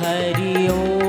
海的忧。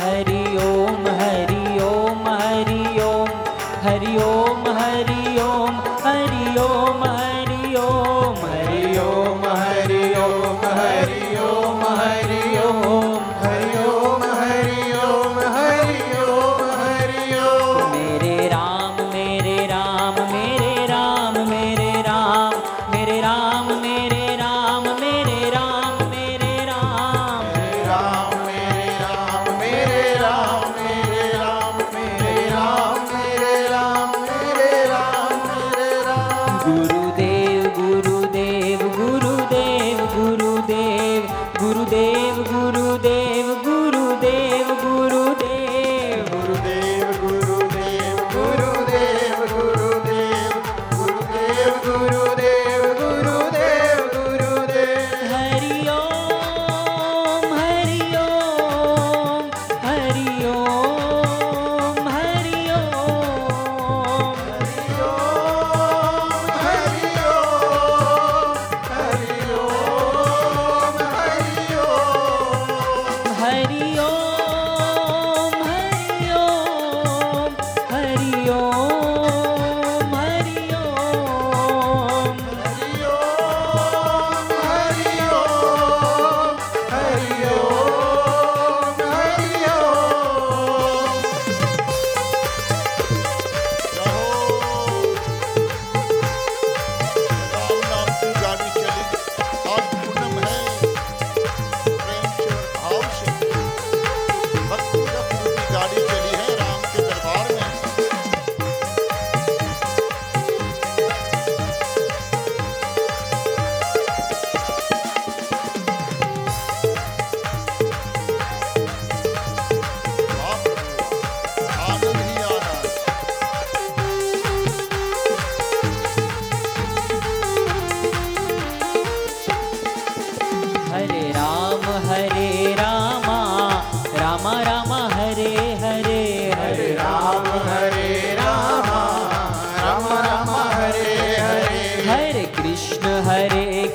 हरि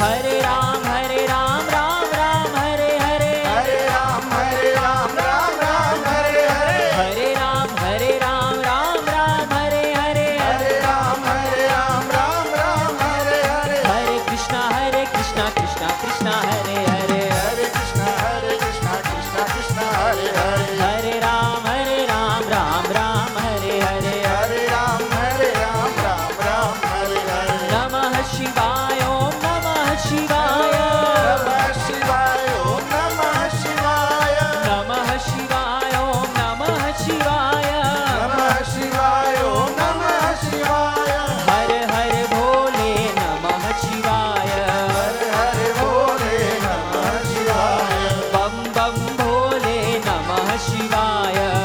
हरे हरे नमः शिवाय